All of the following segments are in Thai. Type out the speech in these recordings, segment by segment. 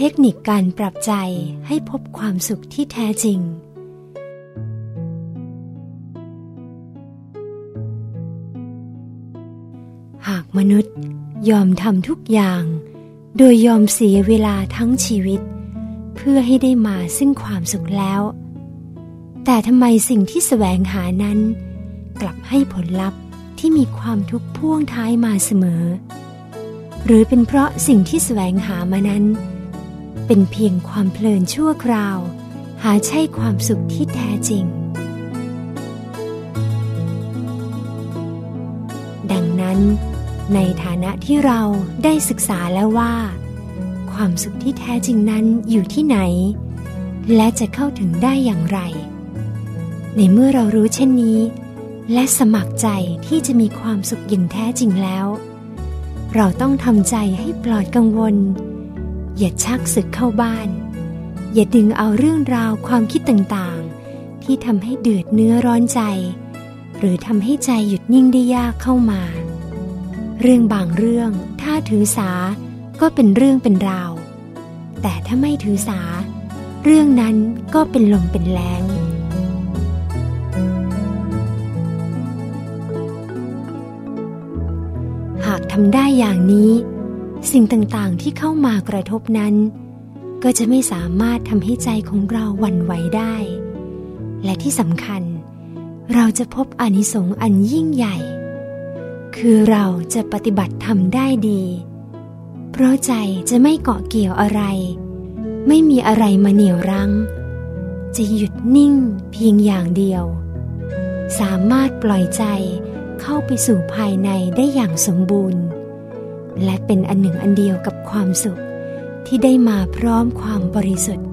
เทคนิคการปรับใจให้พบความสุขที่แท้จริง หากมนุษย์ยอมทำทุกอย่าง โดยยอมเสียเวลาทั้งชีวิต เพื่อให้ได้มาซึ่งความสุขแล้ว แต่ทำไมสิ่งที่แสวงหานั้น กลับให้ผลลัพธ์ที่มีความทุกข์พ่วงท้ายมาเสมอ หรือเป็นเพราะสิ่งที่แสวงหามานั้น เป็นเพียงความเพลินชั่วคราว หาใช่ความสุขที่แท้จริง ดังนั้น ในฐานะที่เราได้ศึกษาแล้วว่า ความสุขที่แท้จริงนั้นอยู่ที่ไหน และจะเข้าถึงได้อย่างไร ในเมื่อเรารู้เช่นนี้ และสมัครใจที่จะมีความสุขอย่างแท้จริงแล้ว เราต้องทำใจให้ปลอดกังวล อย่าชักศึกเข้าบ้าน อย่าดึงเอาเรื่องราวความคิดต่างๆ ที่ทำให้เดือดเนื้อร้อนใจ หรือทำให้ใจหยุดนิ่งได้ยากเข้ามา เรื่องบางเรื่องถ้าถือสาก็เป็นเรื่องเป็นราว แต่ถ้าไม่ถือสา เรื่องนั้นก็เป็นลมเป็นแรงหากทำได้อย่างนี้ สิ่งต่างๆที่เข้ามากระทบนั้น ก็จะไม่สามารถทำให้ใจของเราหวั่นไหวได้ และที่สำคัญ เราจะพบอนิสงส์อันยิ่งใหญ่ คือเราจะปฏิบัติทำได้ดี เพราะใจจะไม่เกาะเกี่ยวอะไร ไม่มีอะไรมาเหนี่ยวรั้ง จะหยุดนิ่งเพียงอย่างเดียว สามารถปล่อยใจเข้าไปสู่ภายในได้อย่างสมบูรณ์ และเป็นอันหนึ่งอันเดียวกับความสุข ที่ได้มาพร้อมความบริสุทธิ์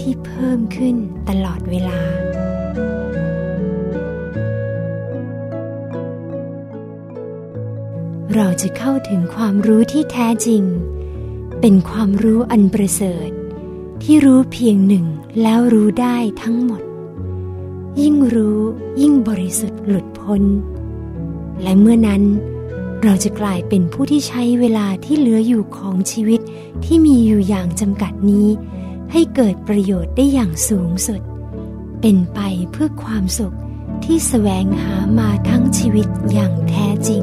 ที่เพิ่มขึ้นตลอดเวลา เราจะเข้าถึงความรู้ที่แท้จริง เป็นความรู้อันประเสริฐ ที่รู้เพียงหนึ่งแล้วรู้ได้ทั้งหมด ยิ่งรู้ยิ่งบริสุทธิ์หลุดพ้น และเมื่อนั้น เราจะกลายเป็นผู้ที่ใช้เวลาที่เหลืออยู่ของชีวิตที่มีอยู่อย่างจำกัดนี้ ให้เกิดประโยชน์ได้อย่างสูงสุด เป็นไปเพื่อความสุขที่แสวงหามาทั้งชีวิตอย่างแท้จริง